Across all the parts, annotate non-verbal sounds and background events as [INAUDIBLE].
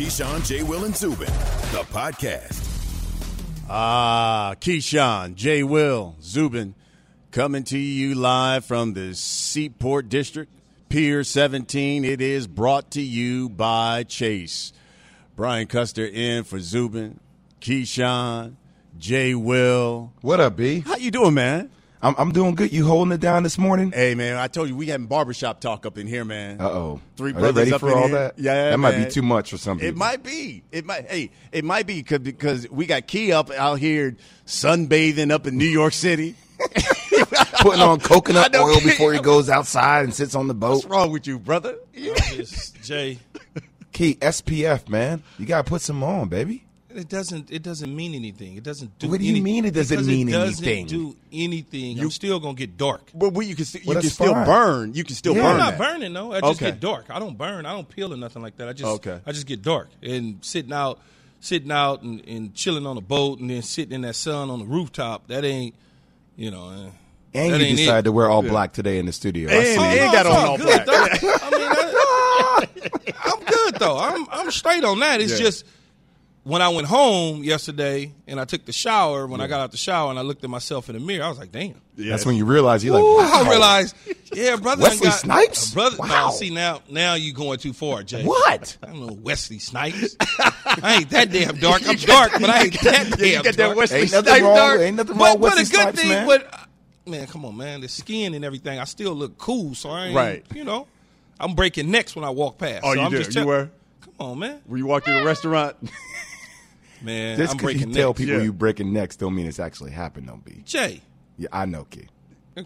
Keyshawn, J. Will, and Zubin, the podcast. Ah, Keyshawn, J. Will, Zubin, coming to you live from the Seaport District, Pier 17. It is brought to you by Chase. Brian Custer in for Zubin, Keyshawn, J. Will. What up, B? How you doing, man? I'm, I'm doing good. You holding it down this morning? Hey, man, I told you we having barbershop talk up in here, man. Uh oh. Three Are brothers ready up for in all here. that? Yeah, that might be too much for some people. It might be. It might. Hey, it might be cause, because we got Key up out here sunbathing up in New York City. [LAUGHS] putting on coconut [LAUGHS] oil before he goes outside and sits on the boat. What's wrong with you, brother? It's Jay. Key SPF, man. You gotta put some on, baby. It doesn't. It doesn't mean anything. It doesn't do. Anything. What do you any- mean it doesn't because mean it doesn't anything? Do anything? I'm still gonna get dark. But we, you can, st- Well, you can still fine. burn. You can still Yeah. burn. I'm not that. burning though. I just Okay. get dark. I don't burn. I don't peel or nothing like that. I just. Okay. I just get dark and sitting out, sitting out and, and chilling on a boat and then sitting in that sun on the rooftop. That ain't. You know. eh, And that you ain't decided it. to wear all black today in the studio. I And- see and- you. Ain't got it's on all all good, black. though. I mean, I, [LAUGHS] I'm good though. I'm I'm straight on that. It's Yeah. just when I went home yesterday and I took the shower. When I got out the shower and I looked at myself in the mirror, I was like, "Damn." That's when you realize you're like, Ooh, wow. I realized, yeah, brother. done Wesley got, Snipes? brother. Wow. No, see now, now you're going too far, Jay. What? I don't know Wesley Snipes. I ain't that damn dark. I'm [LAUGHS] dark, but I ain't that damn you got that dark. Wesley Ain't nothing Snipes wrong. dark. Ain't nothing But, wrong with but a good Snipes, thing, man. but uh, man, come on, man. The skin and everything, I still look cool. So I ain't, Right. You know, I'm breaking necks when I walk past. Oh, so you I'm do? Just You tell- were? Come on, man. When you walked through the restaurant, [LAUGHS] Man, Just I'm because you breaking tell people Yeah. you breaking necks don't mean it's actually happened, don't be. Jay. Yeah, I know, Key.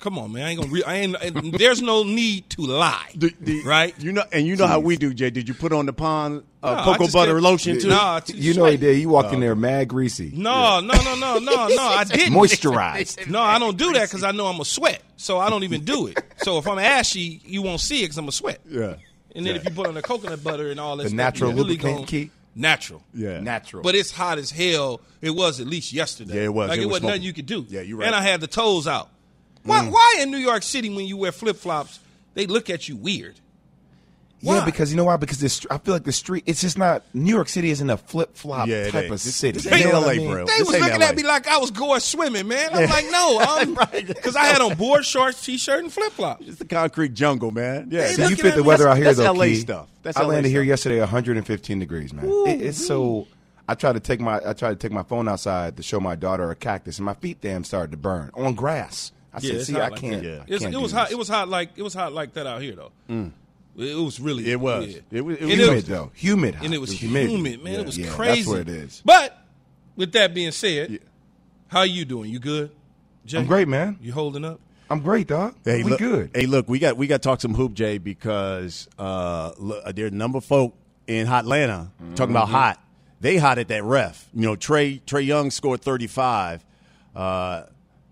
Come on, man. I ain't gonna. Re- I ain't. and There's no need to lie, the, the, right? You know, and you know how we do, Jay. Did you put on the pond uh, No, cocoa butter get- lotion too? Nah, too You know he did. You walked in there mad greasy. No, no, no, no, no, no. [LAUGHS] I didn't. Moisturized. No, I don't do that because I know I'm a sweat, so I don't even do it. So if I'm ashy, you won't see it because I'm a sweat. Yeah. And then if you put on the coconut butter and all that, The stuff, natural you really lubricant gon- key? Natural. Yeah. Natural. But it's hot as hell. It was at least yesterday. Yeah, it was. Like It it, was wasn't nothing you could do. Yeah, you're right. And I had the toes out. Why? Mm. Why in New York City when you wear flip flops, they look at you weird? Yeah, because you know why? Because this, I feel like the street. It's just not. New York City isn't a flip flop Yeah, type ain't. of city. this You ain't know LA, I mean? bro. They This was looking LA. at me like I was going swimming, man. I'm like, no, [LAUGHS] I'm Right. because I had on board shorts, t-shirt, and flip flops. It's the concrete jungle, man. Yeah. So you fit the weather out that's- here, that's though. LA Key. stuff. That's I LA landed here stuff. yesterday, 115 degrees, man. It, it's so. I tried to take my I tried to take my phone outside to show my daughter a cactus, and my feet damn started to burn on grass. I said, "See, I like can't. that. I can't it was hot. this. It was hot like it was hot like that out here though. Mm. It was really. It was. yeah. It was- it was humid though, humid, hot. and it was humidity. humid, man. Yeah, it was yeah, crazy. That's what it is. But with that being said, how you doing? You good? Jay? I'm great, man. You holding up? I'm great, dog. Hey, we look, good. Hey, look, we got we got to talk some hoop, Jay, because uh, look, there's a number of folk in Hotlanta talking about Mm-hmm. hot. They hot at that ref. You know, Trae Trae Young scored 35, uh,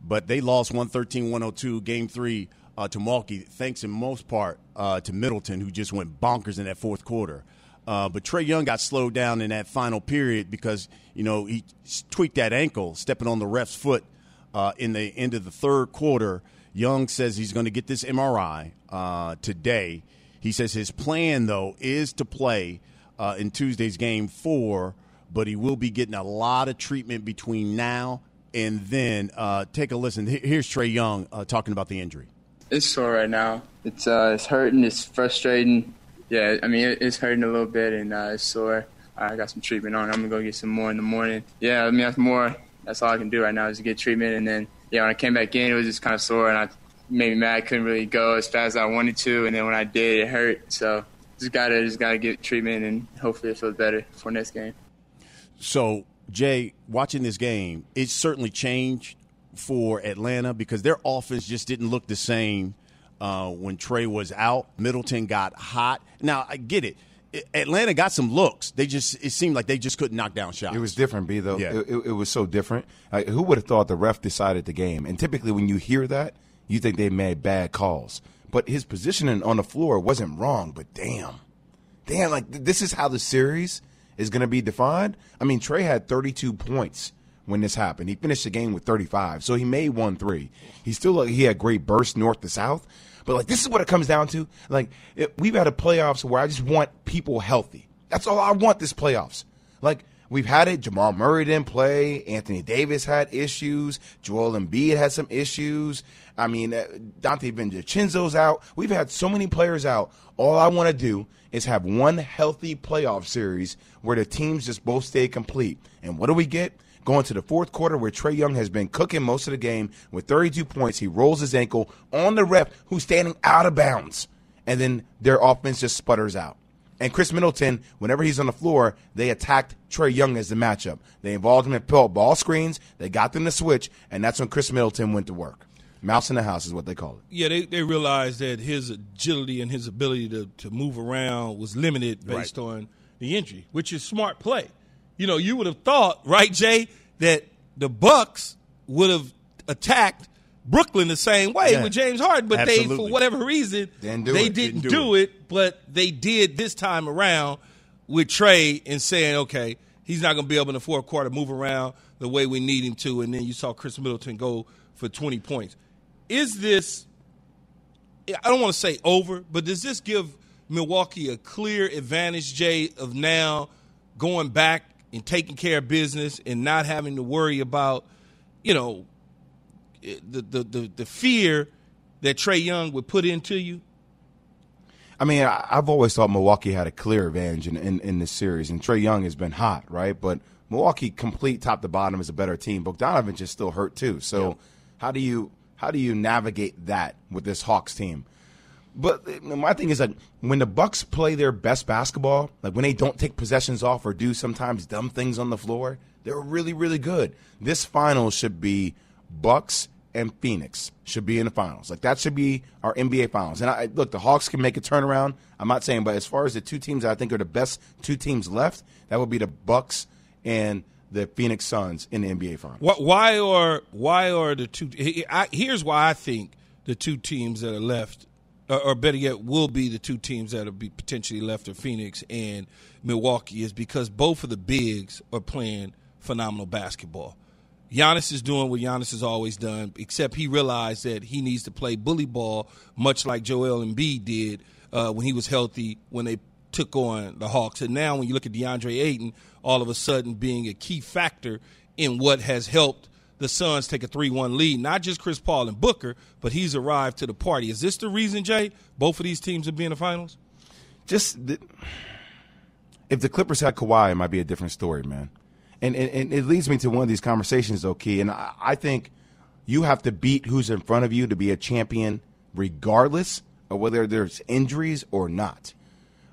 but they lost 113-102 game three uh, to Milwaukee, thanks in most part uh, to Middleton, who just went bonkers in that fourth quarter. Uh, but Trae Young got slowed down in that final period because you know he tweaked that ankle stepping on the ref's foot uh, in the end of the third quarter. Young says he's going to get this MRI uh, today. He says his plan, though, is to play uh, in Tuesday's game four, but he will be getting a lot of treatment between now and then. Take a listen. Here's Trae Young talking about the injury. It's sore right now. It's uh, it's hurting. It's frustrating. Yeah, I mean it, it's hurting a little bit and uh, it's sore. I got some treatment on. it. I'm gonna go get some more in the morning. Yeah, I mean that's more. That's all I can do right now is to get treatment. And then yeah, when I came back in, it was just kind of sore and I made me mad. I couldn't really go as fast as I wanted to. And then when I did, it hurt. So just gotta just gotta get treatment and hopefully it feels better for next game. So, Jay, watching this game, it certainly changed for Atlanta because their offense just didn't look the same uh, when Trae was out. Middleton got hot. Now, I get it. Atlanta got some looks. They just it seemed like they just couldn't knock down shots. It was different, B. Though Yeah. it, it, it was so different. Like, who would have thought the ref decided the game? And typically, when you hear that, you think they made bad calls. But his positioning on the floor wasn't wrong. But damn, damn, like th- this is how the series is going to be defined. I mean, Trae had 32 points when this happened. He finished the game with 35, so he made one three. He still he had great burst north to south. But like this is what it comes down to. Like it, we've had a playoffs where I just want people healthy. That's all I want this playoffs. Like we've had it. Jamal Murray didn't play. Anthony Davis had issues. Joel Embiid had some issues. I mean, uh, Donte DiVincenzo's out. We've had so many players out. All I want to do is have one healthy playoff series where the teams just both stay complete. And what do we get? Going to the fourth quarter where Trae Young has been cooking most of the game with 32 points. He rolls his ankle on the ref who's standing out of bounds. And then their offense just sputters out. And Khris Middleton, whenever he's on the floor, they attacked Trae Young as the matchup. They involved him in ball screens. They got them to switch, and that's when Khris Middleton went to work. Mouse in the house is what they call it. Yeah, they, they realized that his agility and his ability to, to move around was limited based right. on the injury, which is smart play. You know, you would have thought, right, Jay, that the Bucks would have attacked Brooklyn the same way yeah, with James Harden, but absolutely. they, for whatever reason, didn't they it. didn't, didn't do, do it. it. But they did this time around with Trae and saying, okay, he's not going to be able in the fourth quarter move around the way we need him to. And then you saw Khris Middleton go for 20 points is this I don't want to say over, but does this give Milwaukee a clear advantage, Jay, of now going back and taking care of business and not having to worry about, you know, the the the, the fear that Trae Young would put into you? I mean, I've always thought Milwaukee had a clear advantage in, in, in this series, and Trae Young has been hot, right? But Milwaukee, complete top to bottom, is a better team. Bogdanovich is still hurt too. So, yeah. how do you how do you navigate that with this Hawks team? But my thing is that when the Bucks play their best basketball, like when they don't take possessions off or do sometimes dumb things on the floor, they're really, really good. This finals should be Bucks and Phoenix should be in the finals. Like that should be our NBA finals. And I look, the Hawks can make a turnaround. I'm not saying, but as far as the two teams I think are the best two teams left, that would be the Bucks and the Phoenix Suns in the NBA Finals. Why are why are the two? Here's why I think the two teams that are left, or better yet, will be the two teams that will be potentially left of Phoenix and Milwaukee, is because both of the bigs are playing phenomenal basketball. Giannis is doing what Giannis has always done, except he realized that he needs to play bully ball, much like Joel Embiid did uh, when he was healthy when they took on the Hawks. And now, when you look at DeAndre Ayton, all of a sudden being a key factor in what has helped the Suns take a 3 1 lead. Not just Chris Paul and Booker, but he's arrived to the party. Is this the reason, Jay, both of these teams are being in the finals? Just the, if the Clippers had Kawhi, it might be a different story, man. And, and, and it leads me to one of these conversations, though, Key. And I, I think you have to beat who's in front of you to be a champion, regardless of whether there's injuries or not.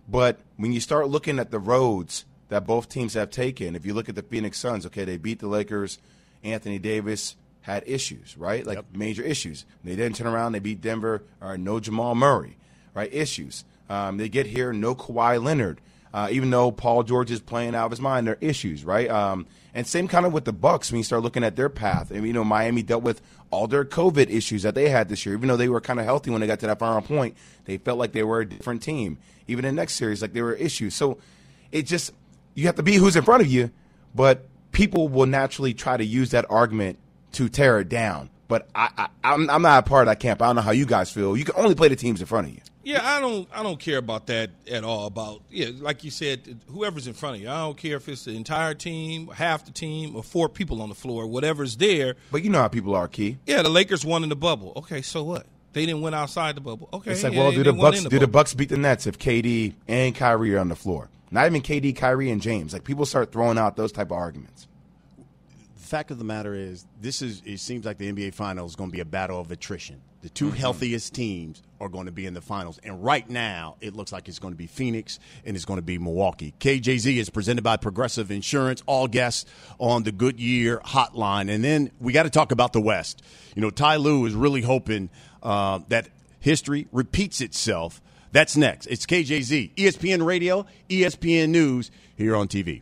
But when you start looking at the roads that both teams have taken. If you look at the Phoenix Suns, okay, they beat the Lakers. Anthony Davis had issues, right? Like yep. major issues. They didn't turn around. They beat Denver. Or no Jamal Murray, right? Issues. Um, they get here, no Kawhi Leonard. Uh, even though Paul George is playing out of his mind, there are issues, right? Um, and same kind of with the Bucks when you start looking at their path. And you know, Miami dealt with all their COVID issues that they had this year. Even though they were kind of healthy when they got to that final point, they felt like they were a different team. Even in the next series, like there were issues. So it just you have to be who's in front of you, but people will naturally try to use that argument to tear it down. But I, I, I'm, I'm not a part of that camp. I don't know how you guys feel. You can only play the teams in front of you. Yeah, I don't I don't care about that at all. About yeah, like you said, whoever's in front of you. I don't care if it's the entire team, half the team, or four people on the floor, whatever's there. But you know how people are, Key. Yeah, the Lakers won in the bubble. Okay, so what? They didn't win outside the bubble. Okay, it's like, yeah, well, do the Bucks do the Bucks beat the Nets if KD and Kyrie are on the floor? Not even KD, Kyrie, and James. Like people start throwing out those type of arguments. The fact of the matter is, this is. It seems like the NBA Finals is going to be a battle of attrition. The 2 mm-hmm. healthiest teams are going to be in the finals, and right now it looks like it's going to be Phoenix and it's going to be Milwaukee. KJZ is presented by Progressive Insurance. All guests on the Goodyear Hotline, and then we got to talk about the West. You know, Ty Lue is really hoping uh, that history repeats itself that's next. It's KJZ, ESPN Radio, ESPN News here on TV.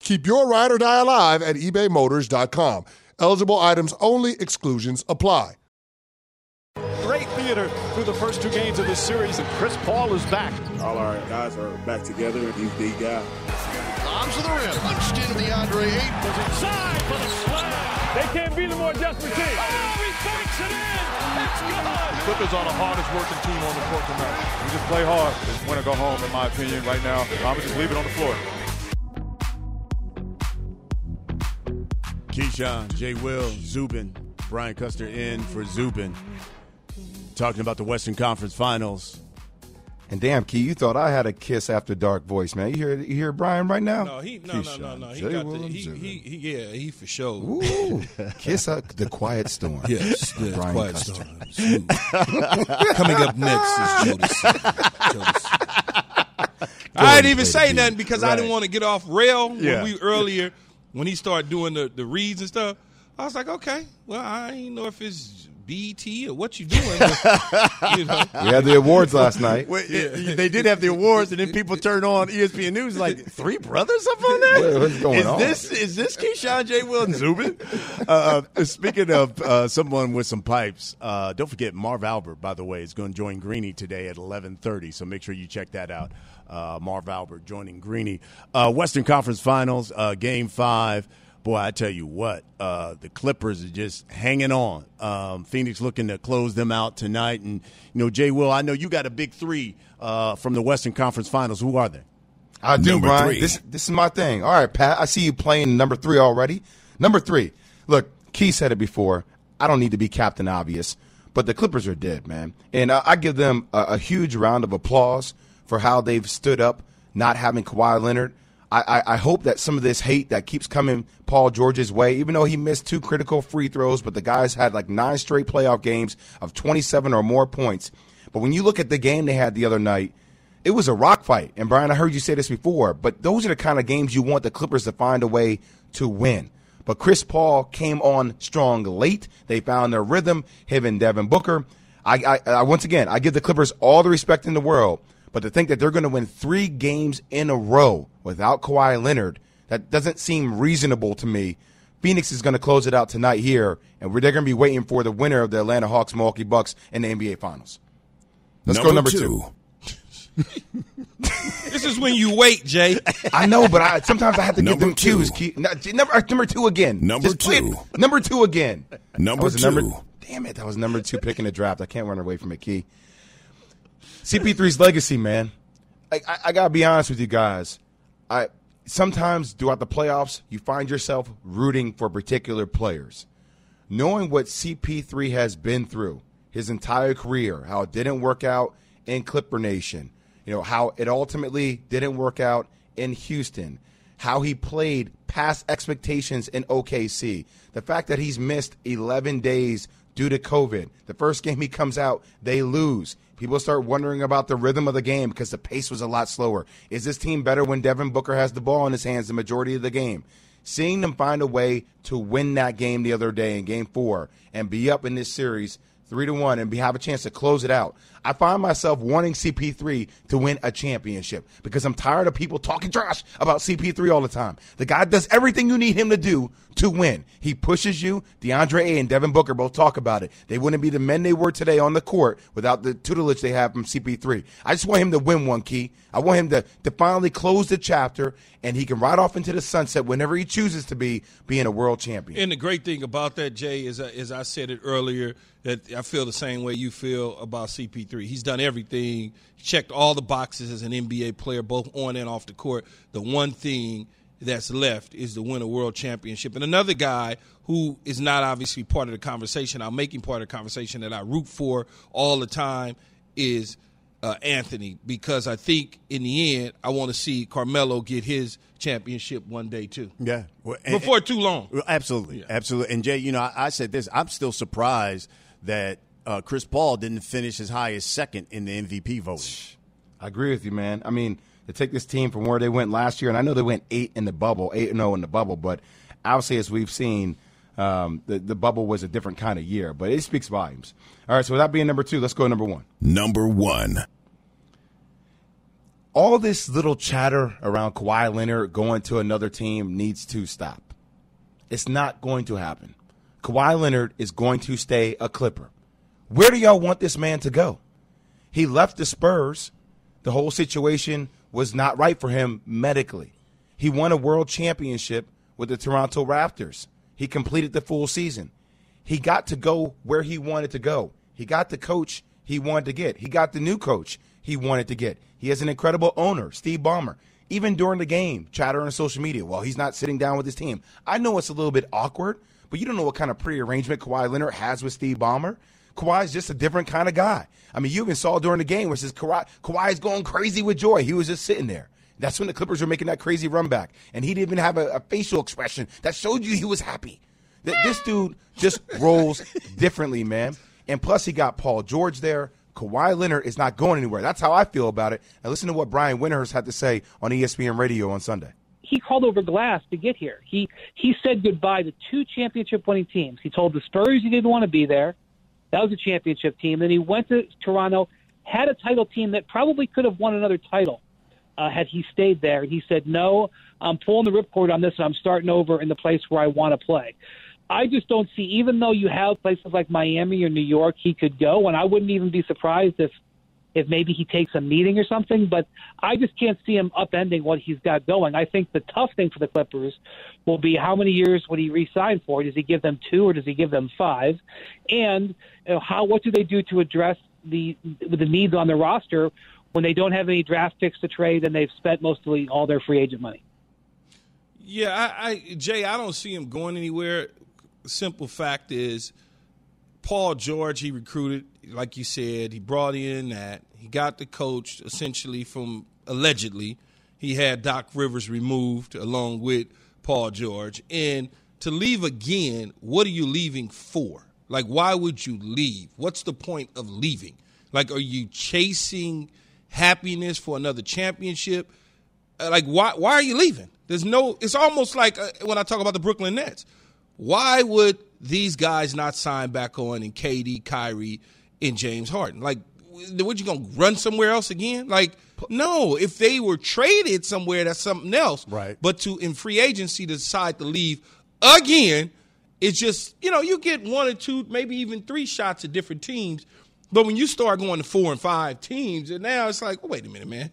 Keep your ride or die alive at ebaymotors.com. Eligible items only, exclusions apply. Great theater through the first two games of this series, and Chris Paul is back. All our guys are back together, and he's the guy. Bombs to the rim, punched into DeAndre Ayton. Goes inside for the slam. They can't be the more desperate team. Oh, he banks it in. It's good. Clippers are the hardest working team on the court tonight. We just play hard. Just want to go home, in my opinion, right now. I'm just leave it on the floor. Keyshawn, Jay Will, Zubin, Brian Custer in for Zubin. Talking about the Western Conference Finals. And damn, Key, you thought I had a kiss after dark voice, man. You hear you hear Brian right now? No, he no no no no. He got the, he, he, he yeah he for sure. Ooh, [LAUGHS] kiss up the quiet storm. Yes, the Brian quiet Custer. storm. Coming up next is Judas. Judas. [LAUGHS] I didn't even say nothing because right. I didn't want to get off rail when yeah. we earlier when he started doing the, the reads and stuff. I was like, okay, well, I ain't know if it's BT or what you doing. But, [LAUGHS] you know. We had the awards last night. Well, it, they did have the awards, and then people turned on ESPN News like three brothers up on there. What's going is on? This is this Keyshawn J. Will and Zubin? Uh, uh, speaking of uh, someone with some pipes, uh, don't forget Marv Albert. By the way, is going to join Greeny today at eleven thirty. So make sure you check that out. Uh, Marv Albert joining Greeny. Uh, Western Conference Finals, Game Five boy, I tell you what, uh, the Clippers are just hanging on. Um, Phoenix looking to close them out tonight. And, you know, Jay Will, I know you got a big three uh, from the Western Conference Finals. Who are they? I do, number Brian. Three. This, this is my thing. All right, Pat, I see you playing number three already. Number three. Look, Key said it before. I don't need to be Captain Obvious, but the Clippers are dead, man. And uh, I give them a, a huge round of applause for how they've stood up, not having Kawhi Leonard – I, I, hope that some of this hate that keeps coming Paul George's way, even though he missed two critical free throws, but the guys had like nine straight playoff games of 27 or more points. But when you look at the game they had the other night, it was a rock fight. And Brian, I heard you say this before, but those are the kind of games you want the Clippers to find a way to win. But Chris Paul came on strong late. They found their rhythm. Him and Devin Booker. I, I, I once again, I give the Clippers all the respect in the world. But to think that they're going to win three games in a row without Kawhi Leonard, that doesn't seem reasonable to me. Phoenix is going to close it out tonight here, and we're, they're going to be waiting for the winner of the Atlanta Hawks Milwaukee Bucks in the NBA Finals. Let's number go number two. two. [LAUGHS] this is when you wait, Jay. I know, but I, sometimes I have to number give them two. cues. Number, uh, number two again. Number Just two. Number two again. Number two. Number, damn it, that was number two pick in the draft. I can't run away from it, Key. CP3's legacy, man. I, I, I gotta be honest with you guys. I sometimes throughout the playoffs, you find yourself rooting for particular players. Knowing what CP3 has been through his entire career, how it didn't work out in Clipper Nation, you know, how it ultimately didn't work out in Houston, how he played past expectations in OKC, the fact that he's missed 11 days due to COVID. The first game he comes out, they lose. People start wondering about the rhythm of the game because the pace was a lot slower. Is this team better when Devin Booker has the ball in his hands the majority of the game? Seeing them find a way to win that game the other day in game four and be up in this series three to one, and be, have a chance to close it out. I find myself wanting CP3 to win a championship because I'm tired of people talking trash about CP3 all the time. The guy does everything you need him to do to win. He pushes you. DeAndre A and Devin Booker both talk about it. They wouldn't be the men they were today on the court without the tutelage they have from CP3. I just want him to win one key. I want him to, to finally close the chapter and he can ride off into the sunset whenever he chooses to be being a world champion. And the great thing about that, Jay, is uh, as I said it earlier, that I feel the same way you feel about CP3. He's done everything, checked all the boxes as an NBA player, both on and off the court. The one thing that's left is to win a world championship. And another guy who is not obviously part of the conversation, I'm making part of the conversation that I root for all the time is uh, Anthony because I think in the end I want to see Carmelo get his championship one day too. Yeah, well, and, before too long. Absolutely, yeah. absolutely. And Jay, you know, I, I, said this. I'm still surprised that uh, Chris Paul didn't finish as high as second in the MVP voting. I agree with you, man. I mean, to take this team from where they went last year, and I know they went eight in the bubble, eight and zero oh in the bubble, but obviously, as we've seen. Um, the, the bubble was a different kind of year, but it speaks volumes. All right, so without being number two, let's go number one. Number one all this little chatter around Kawhi Leonard going to another team needs to stop. It's not going to happen. Kawhi Leonard is going to stay a Clipper. Where do y'all want this man to go? He left the Spurs. The whole situation was not right for him medically. He won a world championship with the Toronto Raptors. He completed the full season. He got to go where he wanted to go. He got the coach he wanted to get. He got the new coach he wanted to get. He has an incredible owner, Steve Ballmer. Even during the game, chatter on social media, while he's not sitting down with his team. I know it's a little bit awkward, but you don't know what kind of prearrangement Kawhi Leonard has with Steve Ballmer. Kawhi's just a different kind of guy. I mean, you even saw during the game where says Kawhi, Kawhi's going crazy with joy. He was just sitting there. That's when the Clippers were making that crazy run back. And he didn't even have a, a facial expression that showed you he was happy. That This dude just [LAUGHS] rolls differently, man. And plus, he got Paul George there. Kawhi Leonard is not going anywhere. That's how I feel about it. And listen to what Brian Windhorst had to say on ESPN Radio on Sunday. He called over glass to get here. He he said goodbye to two championship winning teams. He told the Spurs he didn't want to be there. That was a championship team. Then he went to Toronto, had a title team that probably could have won another title uh, had he stayed there. And he said, "No, I'm pulling the ripcord on this, and I'm starting over in the place where I want to play." I just don't see, even though you have places like Miami or New York, he could go, and I wouldn't even be surprised if if maybe he takes a meeting or something. But I just can't see him upending what he's got going. I think the tough thing for the Clippers will be how many years would he re-sign for? Does he give them two or does he give them five? And you know, how what do they do to address the the needs on the roster when they don't have any draft picks to trade and they've spent mostly all their free agent money? Yeah, I, I Jay, I don't see him going anywhere simple fact is Paul George, he recruited, like you said, he brought in that. He got the coach essentially from allegedly. He had Doc Rivers removed along with Paul George. And to leave again, what are you leaving for? Like, why would you leave? What's the point of leaving? Like, are you chasing happiness for another championship? Uh, like, why, why are you leaving? There's no, it's almost like uh, when I talk about the Brooklyn Nets. Why would these guys not signed back on in KD, Kyrie, and James Harden? Like, what you gonna run somewhere else again? Like, no. If they were traded somewhere, that's something else. Right. But to in free agency decide to leave again, it's just you know you get one or two, maybe even three shots at different teams. But when you start going to four and five teams, and now it's like, oh, wait a minute, man.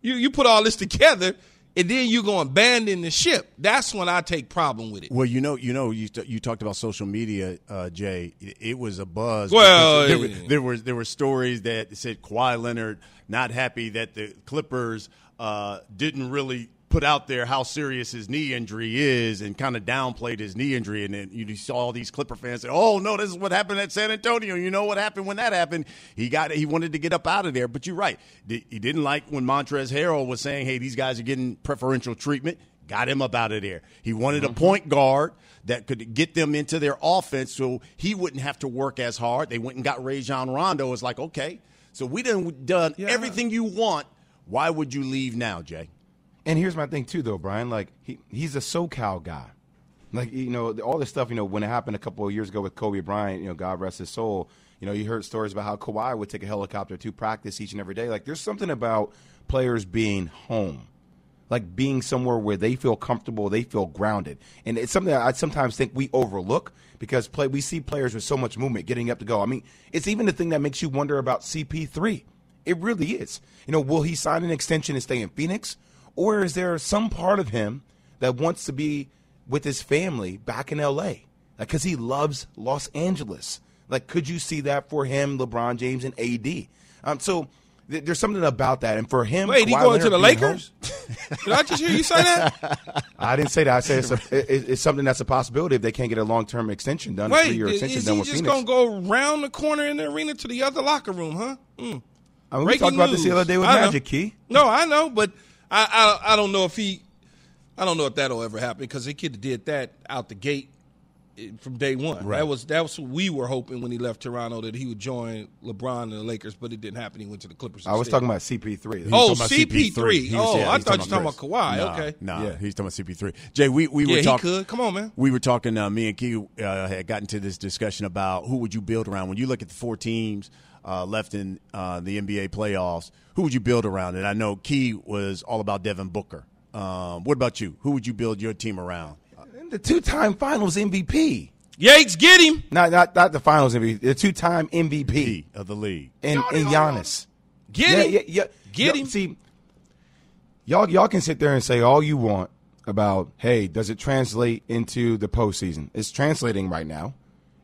You you put all this together and then you're going to abandon the ship. That's when I take problem with it. Well, you know, you know, you you talked about social media, uh, Jay. It, it, was a buzz. Well, there, were, there were there were stories that said Kawhi Leonard not happy that the Clippers uh, didn't really put out there how serious his knee injury is and kind of downplayed his knee injury. And then you saw all these Clipper fans say, "Oh no, this is what happened at San Antonio." You know what happened when that happened? He got he wanted to get up out of there. But you're right. He didn't like when Montrezl Harrell was saying, "Hey, these guys are getting preferential treatment." Got him up out of there. He wanted mm-hmm. a point guard that could get them into their offense, so he wouldn't have to work as hard. They went and got Rajon Rondo. It's like, okay, so we done done yeah. everything you want. Why would you leave now, Jay? And here's my thing too, though, Brian. Like he he's a SoCal guy. Like you know all this stuff. You know when it happened a couple of years ago with Kobe Bryant. You know God rest his soul. You know, you heard stories about how Kawhi would take a helicopter to practice each and every day. Like, there's something about players being home, like being somewhere where they feel comfortable, they feel grounded, and it's something that I sometimes think we overlook because play we see players with so much movement getting up to go. I mean, it's even the thing that makes you wonder about CP3. It really is. You know, will he sign an extension and stay in Phoenix, or is there some part of him that wants to be with his family back in LA? Because he loves Los Angeles. Like, could you see that for him, LeBron James, and AD? Um, so th- there's something about that. And for him, Wait, he Kawhi going to the Lakers? [LAUGHS] Did I just hear you say that? [LAUGHS] I didn't say that. I said it's, a, it- it's something that's a possibility if they can't get a long term extension done, Wait, three year is extension he done with just Phoenix. gonna go round the corner in the arena to the other locker room, huh? Mm. I mean, we talked about this the other day with I know. Magic Key. No, I know, but I, I I don't know if he, I don't know if that'll ever happen because the kid did that out the gate eh, from day one. Right. That was that was what we were hoping when he left Toronto that he would join LeBron and the Lakers, but it didn't happen. He went to the Clippers. I was instead. talking about CP3. Oh, Talking about CP3. He was- Oh, yeah, I thought you were talking about Kawhi. Nah, Okay. Nah, Yeah. he's talking about CP3. Jay, we, we Yeah, were he talking. could. Come on, man. We were talking. Uh, me and Key uh, had gotten to this discussion about who would you build around when you look at the four teams uh, left in uh, the NBA playoffs. Who would you build around? And I know Key was all about Devin Booker. Um, what about you? Who would you build your team around? The two time finals MVP. Yates, get him. Not, not, not the finals MVP, the two time MVP. Key of the league. and, and Giannis. Get yeah, him. Yeah, yeah. Get him. See, y'all y'all can sit there and say all you want about, hey, does it translate into the postseason? It's translating right now,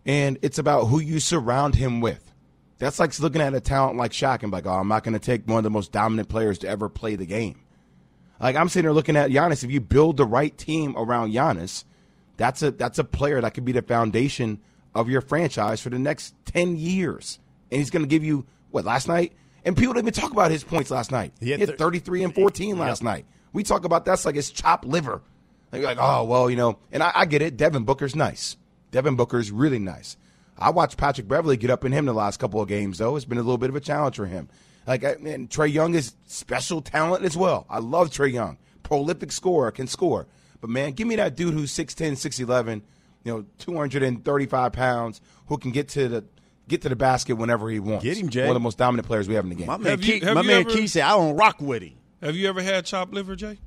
and it's about who you surround him with. That's like looking at a talent like Shaq and like, oh, I'm not going to take one of the most dominant players to ever play the game. Like I'm sitting there looking at Giannis. If you build the right team around Giannis, that's a that's a player that could be the foundation of your franchise for the next ten years. And he's going to give you what last night. And people didn't even talk about his points last night. He had had, 33 and 14 last night. We talk about that's like his chopped liver. Like, like, oh well, you know. And I, I get it. Devin Booker's nice. Devin Booker's really nice. I watched Patrick Beverley get up in him the last couple of games, though. It's been a little bit of a challenge for him. Like, and Trae Young is special talent as well. I love Trae Young. Prolific scorer, can score. But, man, give me that dude who's 6'10, 6'11, you know, 235 pounds, who can get to the get to the basket whenever he wants. Get him, Jay. One of the most dominant players we have in the game. My man, you- Key, my man ever- Key said, I don't rock with him. Have you ever had chopped liver, Jay?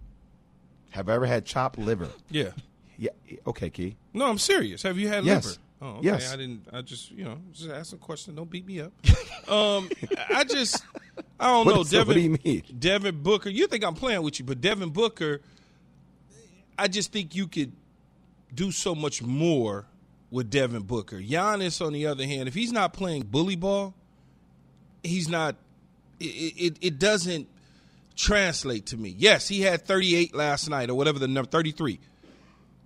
Have I ever had chopped liver? Yeah. Yeah. Okay, Key. No, I'm serious. Have you had Yes. liver? Oh, okay. Yes. I didn't. I just, you know, just ask a question. Don't beat me up. [LAUGHS] um, I just, I don't What- know. so what Devin, do you mean? Devin Booker. You think I'm playing with you, but Devin Booker. I just think you could do so much more with Devin Booker. Giannis, on the other hand, if he's not playing bully ball, he's not. It, it, it doesn't translate to me. Yes, he had 38 last night or whatever the number 33.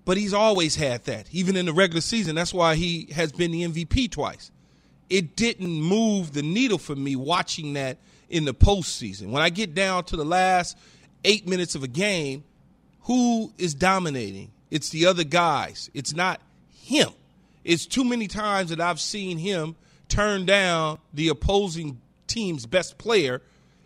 But he's always had that, even in the regular season. That's why he has been the MVP twice. It didn't move the needle for me watching that in the postseason. When I get down to the last eight minutes of a game, who is dominating? It's the other guys. It's not him. It's too many times that I've seen him turn down the opposing team's best player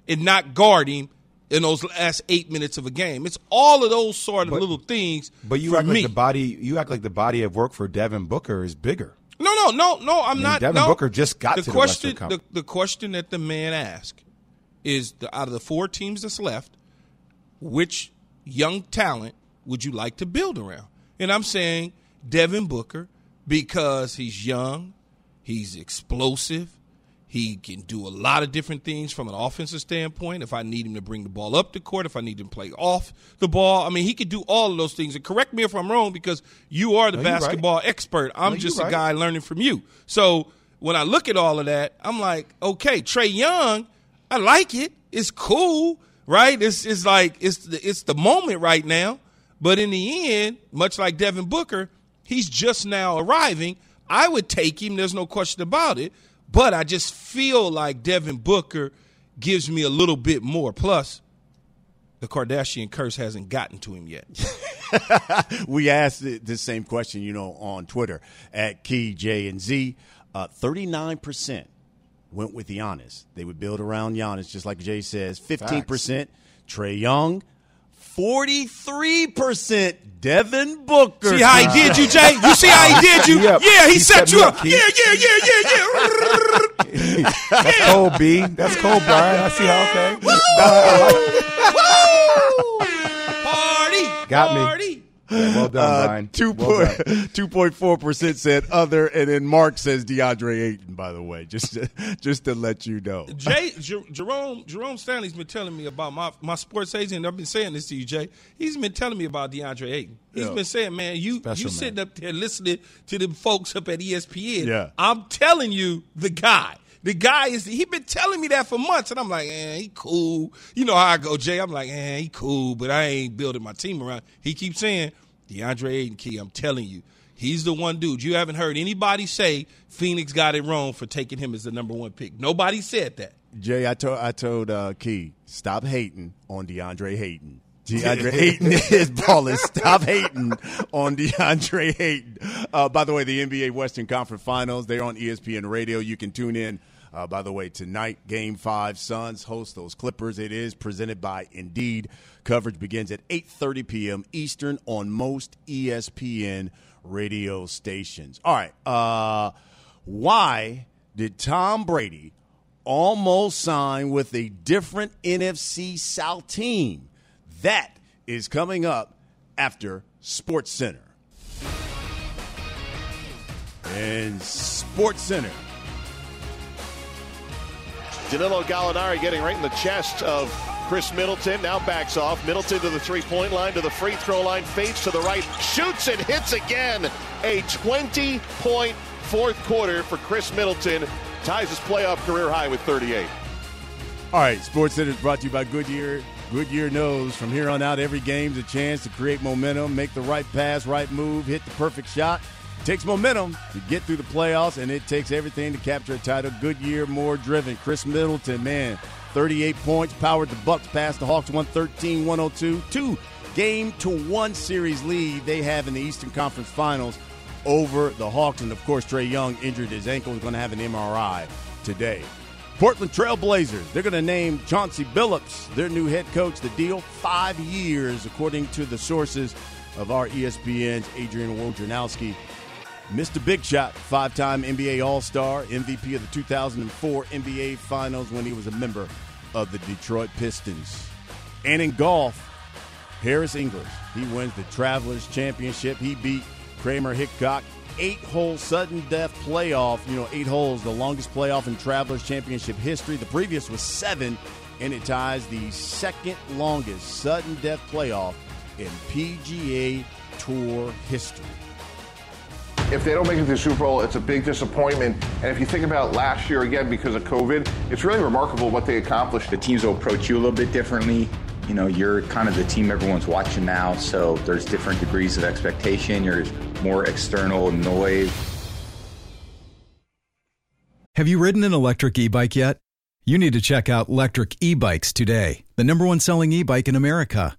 and not guard him in those last eight minutes of a game. It's all of those sort of little things. But you act me. like the body. You act like the body of work for Devin Booker is bigger. No, no, no, no. I'm mean, not. Devin no. Booker just got the to the question. Western the, the question that the man asked is: the, out of the four teams that's left, which young talent would you like to build around? And I'm saying Devin Booker because he's young, he's explosive, he can do a lot of different things from an offensive standpoint. If I need him to bring the ball up the court, if I need him to play off the ball, I mean, he could do all of those things. And correct me if I'm wrong because you are the No, you're right. basketball expert. I'm No, just a right. guy learning from you. So when I look at all of that, I'm like, okay, Trae Young, I like it. It's cool, right? It's it's like it's the, it's the moment right now. But in the end, much like Devin Booker, he's just now arriving. I would take him. There's no question about it. But I just feel like Devin Booker gives me a little bit more. Plus, the Kardashian curse hasn't gotten to him yet. [LAUGHS] we asked the, the same question, you know, on Twitter at Key J and Z. Uh, Thirty-nine percent went with Giannis. They would build around Giannis, just like Jay says. Fifteen percent Trae Young. Forty-three percent Devin Booker. See how he did you, Jay? You see how he [LAUGHS] did you? He up. Yeah, he, He set set you up. up, Yeah, yeah, yeah, yeah, yeah. [LAUGHS] That's cold, B. That's cold, Brian. I see how. Okay. [LAUGHS] Party. Got me. Party. Yeah, well done, uh, Brian. Two Well point done. [LAUGHS] two point four percent said other, and then Mark says DeAndre Ayton. By the way, just to, [LAUGHS] just to let you know. Jay [LAUGHS] Jer- Jerome Jerome Stanley's been telling me about my my sports agent. I've been saying this to you, Jay. He's been telling me about DeAndre Ayton. He's Yeah. been saying, man, you Special you man. sitting up there listening to the folks up at ESPN. Yeah. I'm telling you, the guy. The guy is he been telling me that for months, and I'm like, eh, he cool. You know how I go, Jay. I'm like, eh, he cool, but I ain't building my team around. He keeps saying, DeAndre Ayton, Key. I'm telling you, he's the one dude. You haven't heard anybody say Phoenix got it wrong for taking him as the number one pick. Nobody said that. Jay, I told I told uh, Key stop hating on DeAndre Hayton. [LAUGHS] DeAndre Hayton is balling. Stop hating on DeAndre Hayton. Uh, by the way, the NBA Western Conference Finals they're on ESPN Radio. You can tune in. Uh, by the way, tonight, Game Five, Suns host those Clippers. It is presented by Indeed. Coverage begins at 8:30 p.m. Eastern on most ESPN radio stations. All right. Uh, why did Tom Brady almost sign with a different NFC South team? That is coming up after Sports Center. And Sports Center. Danilo Gallinari getting right in the chest of Khris Middleton. Now backs off. Middleton to the three point line, to the free throw line, fades to the right, shoots and hits again. A 20 point fourth quarter for Khris Middleton. Ties his playoff career high with 38. All right, Sports Center is brought to you by Goodyear. Goodyear knows from here on out, every game's a chance to create momentum, make the right pass, right move, hit the perfect shot. Takes momentum to get through the playoffs, and it takes everything to capture a title. Goodyear, more driven. Khris Middleton, man, 38 points, powered the Bucks past the Hawks 113 102. Two game to one series lead they have in the Eastern Conference Finals over the Hawks. And of course, Trae Young injured his ankle, is going to have an MRI today. Portland Trailblazers, they're going to name Chauncey Billups their new head coach. The deal, five years, according to the sources of our ESPN's Adrian Wojnarowski. Mr. Big Shot, five time NBA All Star, MVP of the 2004 NBA Finals when he was a member of the Detroit Pistons. And in golf, Harris English, he wins the Travelers Championship. He beat Kramer Hickok. Eight hole sudden death playoff. You know, eight holes, the longest playoff in Travelers Championship history. The previous was seven, and it ties the second longest sudden death playoff in PGA Tour history. If they don't make it to the Super Bowl, it's a big disappointment. And if you think about last year again because of COVID, it's really remarkable what they accomplished. The teams will approach you a little bit differently. You know, you're kind of the team everyone's watching now, so there's different degrees of expectation. There's more external noise. Have you ridden an electric e bike yet? You need to check out Electric E Bikes today, the number one selling e bike in America.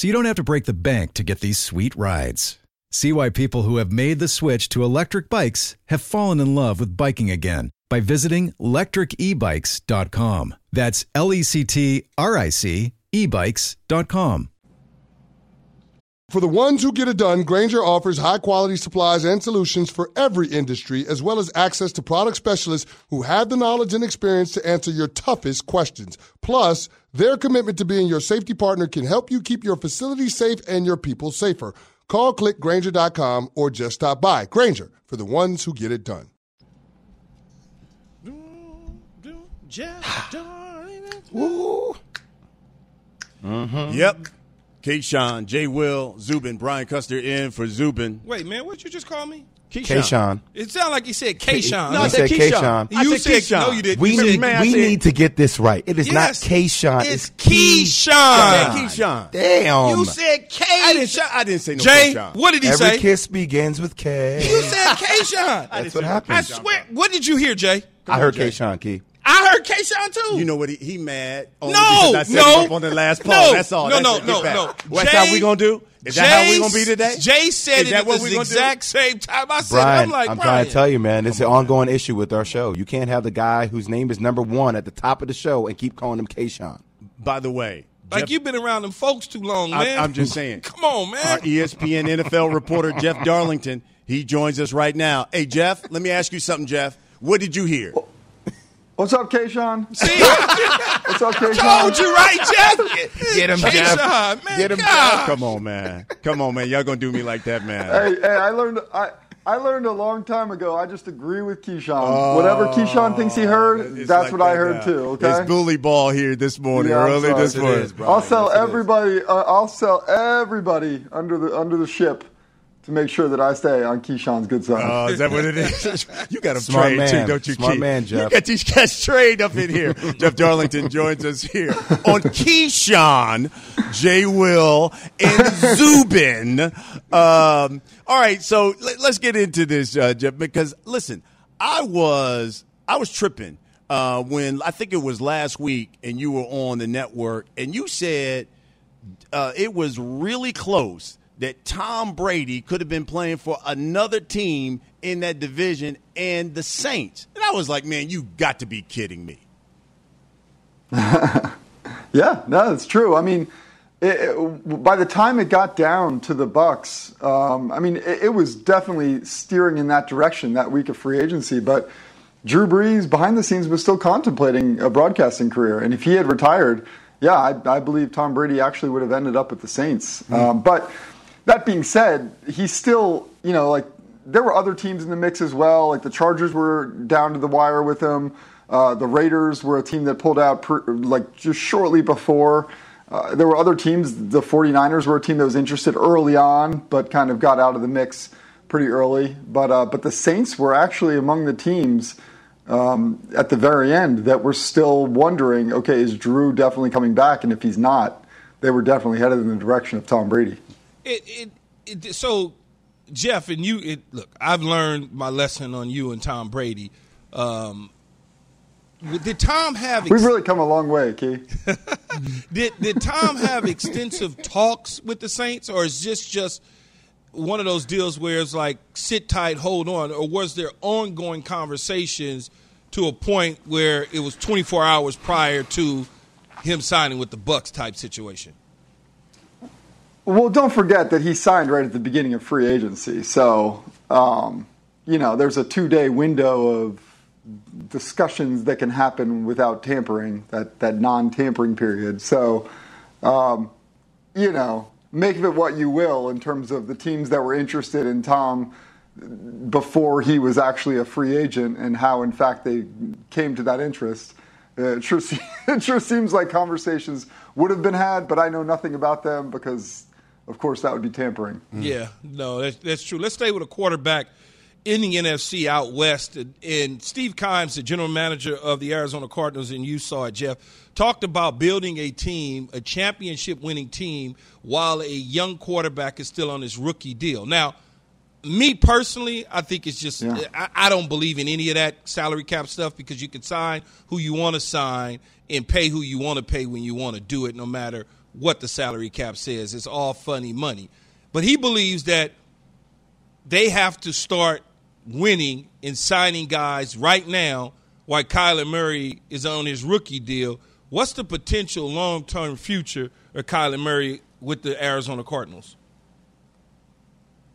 so you don't have to break the bank to get these sweet rides. See why people who have made the switch to electric bikes have fallen in love with biking again by visiting lectricebikes.com. That's L E C T R I C ebikes.com. For the ones who get it done, Grainger offers high quality supplies and solutions for every industry, as well as access to product specialists who have the knowledge and experience to answer your toughest questions. Plus, their commitment to being your safety partner can help you keep your facility safe and your people safer. Call clickgrainger.com or just stop by. Grainger for the ones who get it done. Woo. Mm-hmm. Yep. Keyshawn, Jay Will, Zubin, Brian Custer in for Zubin. Wait, man, what you just call me? Keyshawn. It sounded like you said Kayshawn. No, I said Kayshawn. You said, said Keyshawn. no, you didn't. We You need, man, we said- need to get this right. It is Yes. not Kayshawn. It's It's Keyshawn. Yeah, Keyshawn. Damn. You said K. I didn't, say- I didn't say no Jay, Keyshawn. what did he Every say? Every kiss begins with K. You said Kayshawn. That's what happened. I swear. What did you hear, Jay? I heard Kayshawn, Key. I heard Keyshawn too. You know what? He, he mad. Only No, because I set no, him up on the last no. That's all. no, That's no, no, no. What's Jay- how we gonna do? Is that how we gonna be today? Jay said Is it that at what the we gonna do? exact same time. I said, Brian, I'm like, I'm Brian. trying to tell you, man, it's an ongoing issue with our show. You can't have the guy whose name is number one at the top of the show and keep calling him Kayshawn. By the way, like Jeff- you've been around them folks too long, I, man. I'm just saying. [LAUGHS] Come on, man. Our ESPN NFL reporter Jeff Darlington, he joins us right now. Hey, Jeff, let me ask you something, Jeff. What did you hear? What's up, Kayshawn? See, [LAUGHS] What's up, Kayshawn? told you right, Jeff. Get him, Jeff. Man, Get him, God. Jeff. Come on, man. Come on, man. Y'all gonna do me like that, man? Hey, hey, I learned I I learned a long time ago. I just agree with Keyshawn. Whatever Keyshawn thinks he heard, Oh, that's like what I heard now. too. Okay. It's bully ball here this morning, Yeah, I'm early sorry. this Yes, it morning. is, Brian. I'll sell Yes, everybody. Uh, I'll sell everybody under the under the ship to make sure that I stay on Keyshawn's good side. Oh, is that what it is? [LAUGHS] you got them Smart trained man. too, don't you, Smart Keith? man, Jeff. You got these guys trained up in here. [LAUGHS] Jeff Darlington joins us here on Keyshawn, J. Will, and Zubin. Um, all right, so let, us get into this, uh, Jeff, because listen, I was I was tripping uh, when I think it was last week, and you were on the network, and you said uh, it was really close that Tom Brady could have been playing for another team in that division and the Saints. And I was like, man, you got to be kidding me. [LAUGHS] Yeah, no, it's true. I mean, it, it- by the time it got down to the Bucks, um, I mean, it, it was definitely steering in that direction that week of free agency. But Drew Brees, behind the scenes, was still contemplating a broadcasting career, and if he had retired, yeah, I, I believe Tom Brady actually would have ended up with the Saints. Um, but that being said, he's still, you know, like there were other teams in the mix as well. Like the Chargers were down to the wire with him. Uh, the Raiders were a team that pulled out per, like just shortly before. Uh, there were other teams. The 49ers were a team that was interested early on, but kind of got out of the mix pretty early. But uh, but the Saints were actually among the teams um, at the very end that were still wondering, okay, is Drew definitely coming back? And if he's not, they were definitely headed in the direction of Tom Brady. It, it, it, so, Jeff, and you, it, look, I've learned my lesson on you and Tom Brady. Um, did Tom have? We've really come a long way, Key. [LAUGHS] [LAUGHS] Did did Tom have extensive talks with the Saints, or is this just one of those deals where it's like sit tight, hold on, or was there ongoing conversations to a point where it was 24 hours prior to him signing with the Bucks type situation? Well, don't forget that he signed right at the beginning of free agency. So, um, you know, there's a two day window of discussions that can happen without tampering, that, that non tampering period. So, um, you know, make of it what you will in terms of the teams that were interested in Tom before he was actually a free agent and how, in fact, they came to that interest. Uh, it, sure, [LAUGHS] it sure seems like conversations would have been had, but I know nothing about them because, of course, that would be tampering. Mm-hmm. Yeah, no, that's, that's true. Let's stay with a quarterback in the NFC out west. And, and Steve Keim, the general manager of the Arizona Cardinals, and you saw it, Jeff, talked about building a team, a championship winning team, while a young quarterback is still on his rookie deal. Now, me personally, I think it's just Yeah. I, I don't believe in any of that salary cap stuff because you can sign who you want to sign and pay who you want to pay when you want to do it, no matter what the salary cap says. It's all funny money. But he believes that they have to start winning and signing guys right now while Kyler Murray is on his rookie deal. What's the potential long term future of Kyler Murray with the Arizona Cardinals?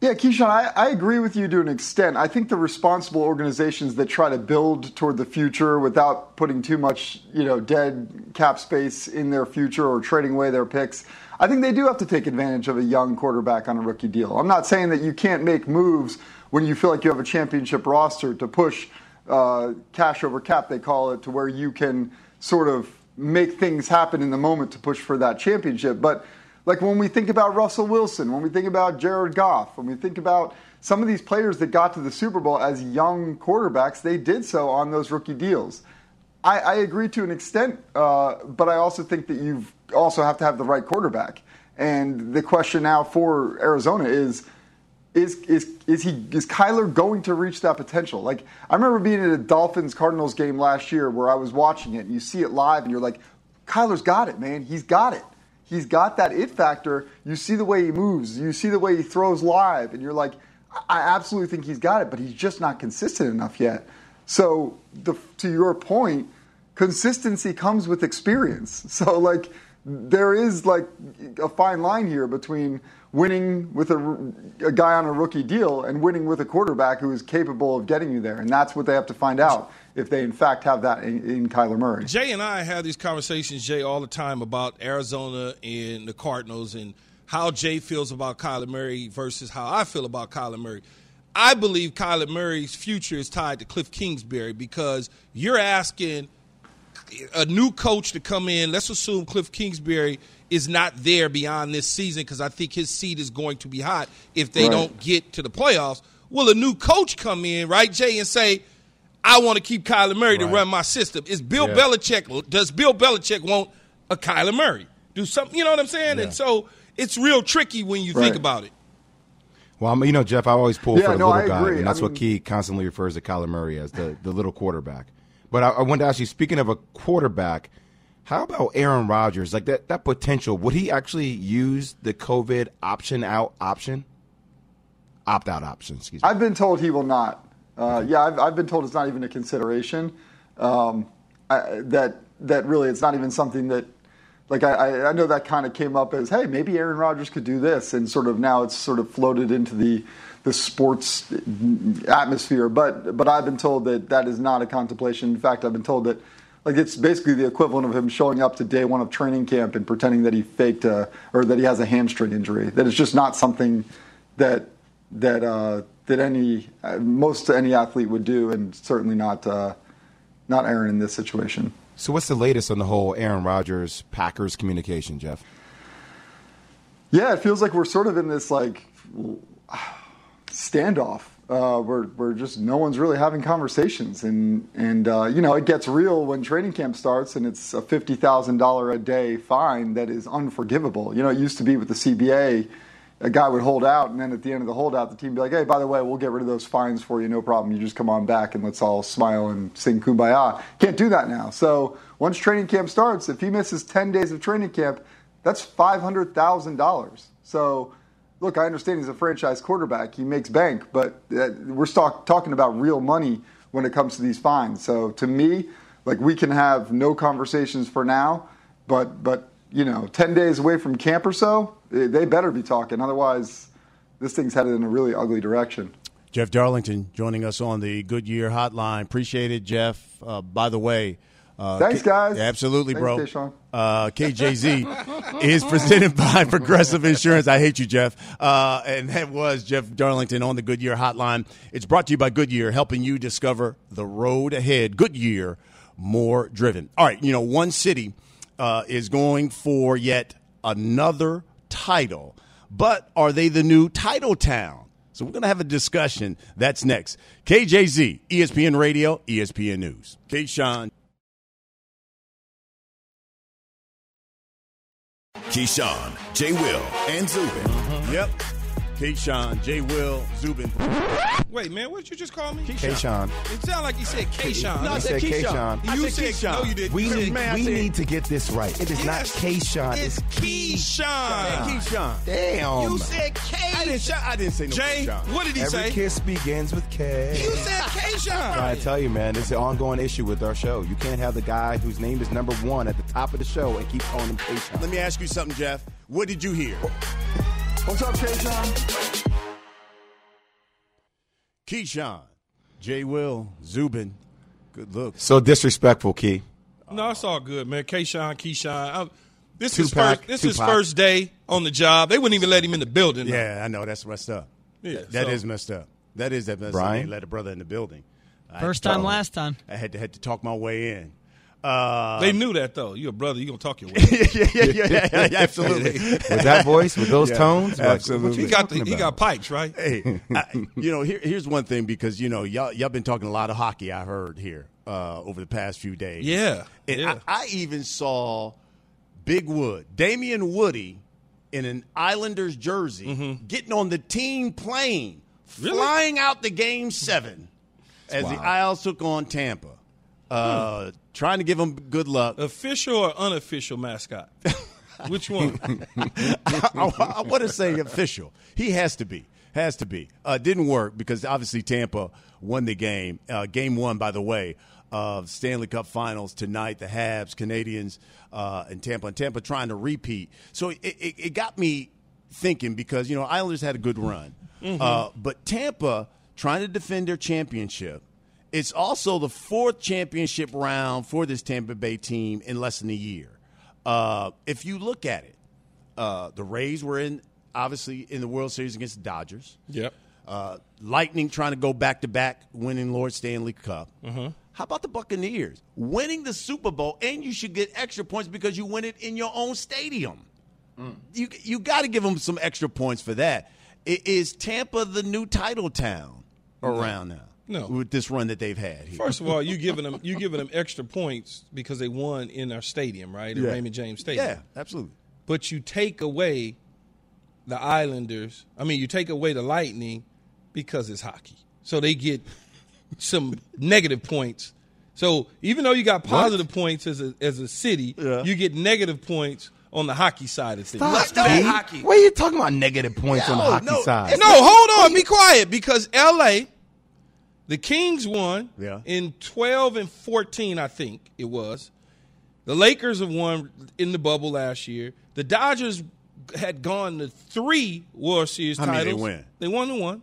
Yeah, Keyshawn, I, I agree with you to an extent. I think the responsible organizations that try to build toward the future without putting too much, you know, dead cap space in their future or trading away their picks, I think they do have to take advantage of a young quarterback on a rookie deal. I'm not saying that you can't make moves when you feel like you have a championship roster to push uh, cash over cap, they call it, to where you can sort of make things happen in the moment to push for that championship. But like when we think about Russell Wilson, when we think about Jared Goff, when we think about some of these players that got to the Super Bowl as young quarterbacks, they did so on those rookie deals. I, I agree to an extent, uh, but I also think that you also have to have the right quarterback. And the question now for Arizona is is is is he is Kyler going to reach that potential? Like I remember being at a Dolphins Cardinals game last year where I was watching it and you see it live and you're like, Kyler's got it, man. He's got it. He's got that it factor. You see the way he moves, you see the way he throws live, and you're like, I absolutely think he's got it, but he's just not consistent enough yet. So the, to your point, consistency comes with experience. [LAUGHS] So like there is like a fine line here between winning with a, a, guy on a rookie deal and winning with a quarterback who is capable of getting you there. And that's what they have to find out if they, in fact, have that in, in Kyler Murray. Jay and I have these conversations, Jay, all the time about Arizona and the Cardinals and how Jay feels about Kyler Murray versus how I feel about Kyler Murray. I believe Kyler Murray's future is tied to Cliff Kingsbury because you're asking a new coach to come in. Let's assume Cliff Kingsbury is not there beyond this season because I think his seat is going to be hot if they right. don't get to the playoffs. Will a new coach come in, right, Jay, and say, I want to keep Kyler Murray right. to run my system? Is Bill yeah. Belichick, does Bill Belichick want a Kyler Murray? Do something, you know what I'm saying? Yeah. And so it's real tricky when you right. think about it. Well, I'm, you know, Jeff, I always pull yeah, for the no, little guy, and that's I mean, what Key constantly refers to Kyler Murray as the, the little quarterback. But I, I wanted to ask you, speaking of a quarterback, how about Aaron Rodgers? Like that, that potential, would he actually use the COVID option out option? Opt out option, excuse me. I've been told he will not. Uh, yeah, I've, I've, been told it's not even a consideration. Um, that that really it's not even something that like I, know that kind of came up as hey maybe Aaron Rodgers could do this and sort of now it's sort of floated into the the sports atmosphere. But but I've been told that that is not a contemplation. In fact, I've been told that like it's basically the equivalent of him showing up to day one of training camp and pretending that he faked a, or that he has a hamstring injury. That it's just not something that that uh, that any uh, most any athlete would do, and certainly not uh, not Aaron in this situation. So, what's the latest on the whole Aaron Rodgers Packers communication, Jeff? Yeah, it feels like we're sort of in this like standoff uh, where where just no one's really having conversations, and and uh, you know it gets real when training camp starts, and it's a fifty thousand dollar a day fine that is unforgivable. You know, it used to be with the CBA, a guy would hold out, and then at the end of the holdout, the team would be like, hey, by the way, we'll get rid of those fines for you, no problem. You just come on back and let's all smile and sing kumbaya. Can't do that now. So once training camp starts, if he misses ten days of training camp, that's five hundred thousand dollars. So look, I understand he's a franchise quarterback. He makes bank, but uh, we're talk, talking about real money when it comes to these fines. So to me, like we can have no conversations for now, but but you know, ten days away from camp or so, they better be talking. Otherwise, this thing's headed in a really ugly direction. Jeff Darlington joining us on the Goodyear Hotline. Appreciate it, Jeff. Uh, by the way, uh, Thanks, guys. absolutely, Thanks, bro. Uh, KJZ [LAUGHS] is presented by [LAUGHS] Progressive Insurance. I hate you, Jeff. Uh, and that was Jeff Darlington on the Goodyear Hotline. It's brought to you by Goodyear, helping you discover the road ahead. Goodyear, more driven. All right, you know, one city uh, is going for yet another title, but are they the new title town? So we're going to have a discussion. That's next. KJZ, ESPN Radio, ESPN News. Keyshawn. Keyshawn, J. Will, and Zubin. Yep. Keyshawn, J. Will, Zubin. Wait, man, what did you just call me? Keyshawn. It sounded like you said Keyshawn. No, I said Keyshawn. You said Keyshawn. No, you didn't. We, you need, we need to get this right. It is yes, not Keyshawn. It's Keyshawn. Keyshawn. Damn. You said Keyshawn. I didn't, I didn't say no Jay, Keyshawn. what did he Every say? Every kiss begins with K. You said Keyshawn. I tell you, man, it's an ongoing issue with our show. You can't have the guy whose name is number one at the top of the show and keep calling him Keyshawn. Let me ask you something, Jeff. What did you hear? What's up, Keyshawn? Keyshawn, J. Will, Zubin. Good look. So disrespectful, Key. No, it's all good, man. Keyshawn, Keyshawn. I'm, this is first. This is first day on the job. They wouldn't even let him in the building. Yeah, I know that's messed up. Yeah, that so. is messed up. That is that messed Brian? up. They let a brother in the building. First time, last time. I had to had to talk my way in. Uh, they knew that though. You're a brother. You're gonna talk your [LAUGHS] way. yeah, yeah, yeah, yeah, yeah, absolutely. [LAUGHS] with that voice, with those yeah, tones, absolutely. He got the, he got pipes, right? Hey, I, you know, here, here's one thing because you know y'all y'all been talking a lot of hockey. I heard here uh, over the past few days. Yeah, and yeah. I, I even saw Big Wood, Damien Woody, in an Islanders jersey, getting on the team plane, flying out the game seven as the Isles took on Tampa. Uh, Trying to give them good luck. Official or unofficial mascot? [LAUGHS] Which one? [LAUGHS] I, I want to say official. He has to be. Has to be. Uh, didn't work because obviously Tampa won the game. Uh, game one, by the way, of Stanley Cup Finals tonight. The Habs, Canadiens, uh, and Tampa. And Tampa trying to repeat. So it, it, it got me thinking because you know Islanders had a good run, Mm-hmm. uh, but Tampa trying to defend their championship. It's also the fourth championship round for this Tampa Bay team in less than a year. Uh, if you look at it, uh, the Rays were in obviously in the World Series against the Dodgers. Yep. Uh, Lightning trying to go back to back, winning Lord Stanley Cup. Mm-hmm. How about the Buccaneers winning the Super Bowl, and you should get extra points because you win it in your own stadium. You you got to give them some extra points for that. I- Is Tampa the new title town around now? No. with this run that they've had. Here. First of all, you giving them you giving them extra points because they won in our stadium, right? At Yeah. Raymond James Stadium. yeah, absolutely. But you take away the Islanders. I mean, you take away the Lightning because it's hockey. So they get some [LAUGHS] negative points. So even though you got positive points as a as a city, you get negative points on the hockey side of things. Stop, Stop hockey. Why are you talking about negative points on the hockey side? No, hold on, be quiet. Because LA, the Kings won Yeah. in twelve and fourteen, I think it was. The Lakers have won in the bubble last year. The Dodgers had gone to three World Series How many they win? They won the one.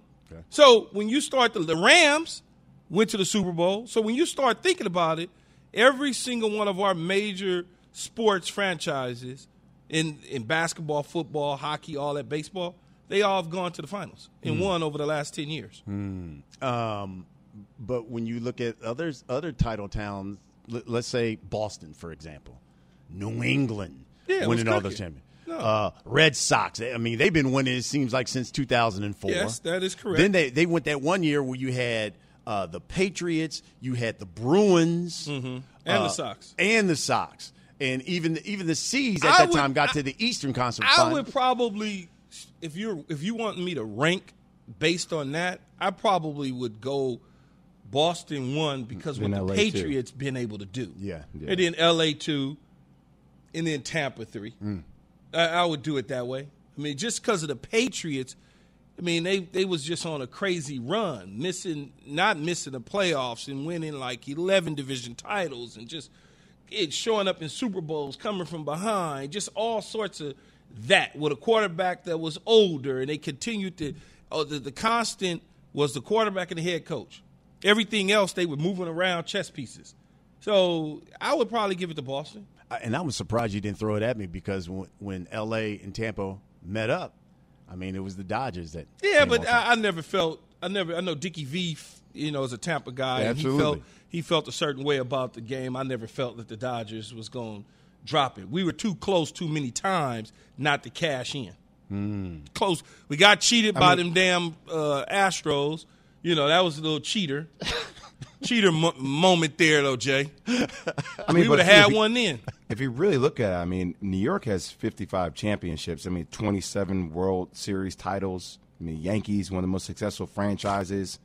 So when you start the, the Rams went to the Super Bowl. So when you start thinking about it, every single one of our major sports franchises in in basketball, football, hockey, all that baseball, they all have gone to the finals and Hmm. won over the last ten years. Um, but when you look at others, other title towns, l- let's say Boston, for example, New England, Yeah, winning all those champions. No. Uh, Red Sox. I mean, they've been winning. It seems like since 2004. Yes, that is correct. Then they they went that one year where you had uh, the Patriots, you had the Bruins, and uh, the Sox. and the Sox, and even even the C's at I that would- time got to the Eastern Conference. I Final. would probably, if you're if you want me to rank based on that, I probably would go Boston one because what Then the LA Patriots been able to do. Yeah, yeah. and then L.A. two, and then Tampa three. Mm. I, I would do it that way. I mean, just because of the Patriots. I mean, they they was just on a crazy run, missing not missing the playoffs and winning like eleven division titles and just it showing up in Super Bowls, coming from behind, just all sorts of that with a quarterback that was older, and they continued to. Oh, the, the constant was the quarterback and the head coach. Everything else they were moving around chess pieces. So I would probably give it to Boston. And I was surprised you didn't throw it at me because when, when L.A. and Tampa met up, I mean, it was the Dodgers that. Yeah, but. I, I never felt. I never. I know Dickie V. You know, is a Tampa guy. Yeah, and He absolutely. felt he felt a certain way about the game. I never felt that the Dodgers was going to drop it. We were too close too many times not to cash in. Close. We got cheated I by mean- them damn uh, Astros. You know, that was a little cheater. [LAUGHS] cheater mo- moment there, though, Jay. [LAUGHS] I mean, we would have had you- one then. If you really look at it, I mean, New York has 55 championships. I mean, 27 World Series titles. I mean, Yankees, one of the most successful franchises.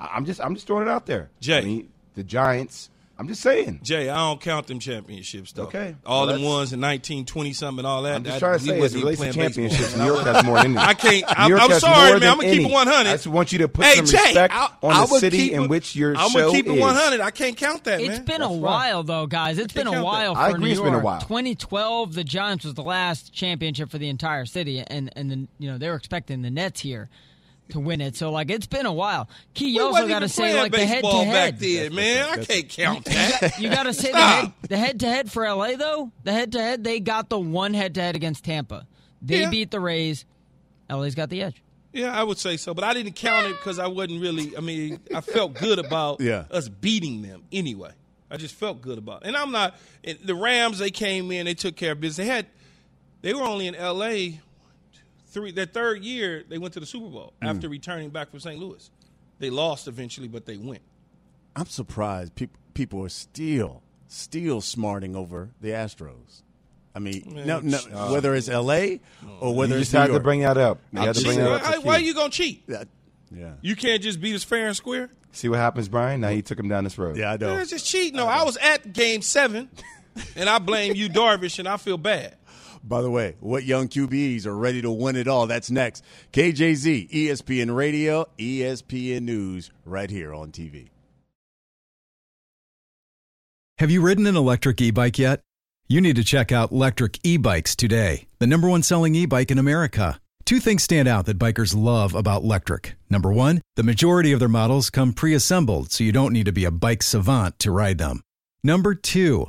I- I'm just, I'm just throwing it out there. Jay. I mean, the Giants. I'm just saying. Jay, I don't count them championships though. Okay. all Well, them ones in nineteen twenty something and all that. I'm just that- trying to say, as it relates to championships, baseball. New York has more than [LAUGHS] any. I can't. I'm, I'm sorry, man. I'm gonna keep it 100. I just want you to put hey, some Jay, respect I, on I the would city keep in which your I'm show gonna keep it is. 100. I can't count that, It's man. been That's a fine. while, though, guys. It's been a count that. while for I agree New it's York. been a while. 2012, the Giants was the last championship for the entire city, and and then you know they were expecting the Nets here to win it. So like it's been a while. Key, you also got to say like the head to head. back then, man. I can't count [LAUGHS] that. You got to say the head, to head for LA though. The head to head, they got the one head to head against Tampa. They Yeah. beat the Rays. LA's got the edge. Yeah, I would say so, but I didn't count it because I wasn't really. I mean, I felt good about Yeah. us beating them anyway. I just felt good about it. And I'm not. The Rams, they came in, they took care of business. They had, they were only in L.A. Three, their third year, they went to the Super Bowl Mm. after returning back from St. Louis. They lost eventually, but they went. I'm surprised people people are still still smarting over the Astros. I mean, no, no, whether it's L.A. or whether you it's just New had to bring that up. You had to bring that up. Why, why are you gonna cheat? Yeah. You can't just beat us fair and square. See what happens, Brian? Now you took him down this road. Yeah, I know. Yeah, it's just cheating. No, I was at game seven, [LAUGHS] and I blame Yu, Darvish, and I feel bad. By the way, what young QBs are ready to win it all? That's next. KJZ, ESPN Radio, ESPN News, right here on TV. Have you ridden an electric e bike yet? You need to check out Lectric E Bikes today, the number one selling e bike in America. Two things stand out that bikers love about Lectric. Number one, the majority of their models come pre assembled, so you don't need to be a bike savant to ride them. Number two,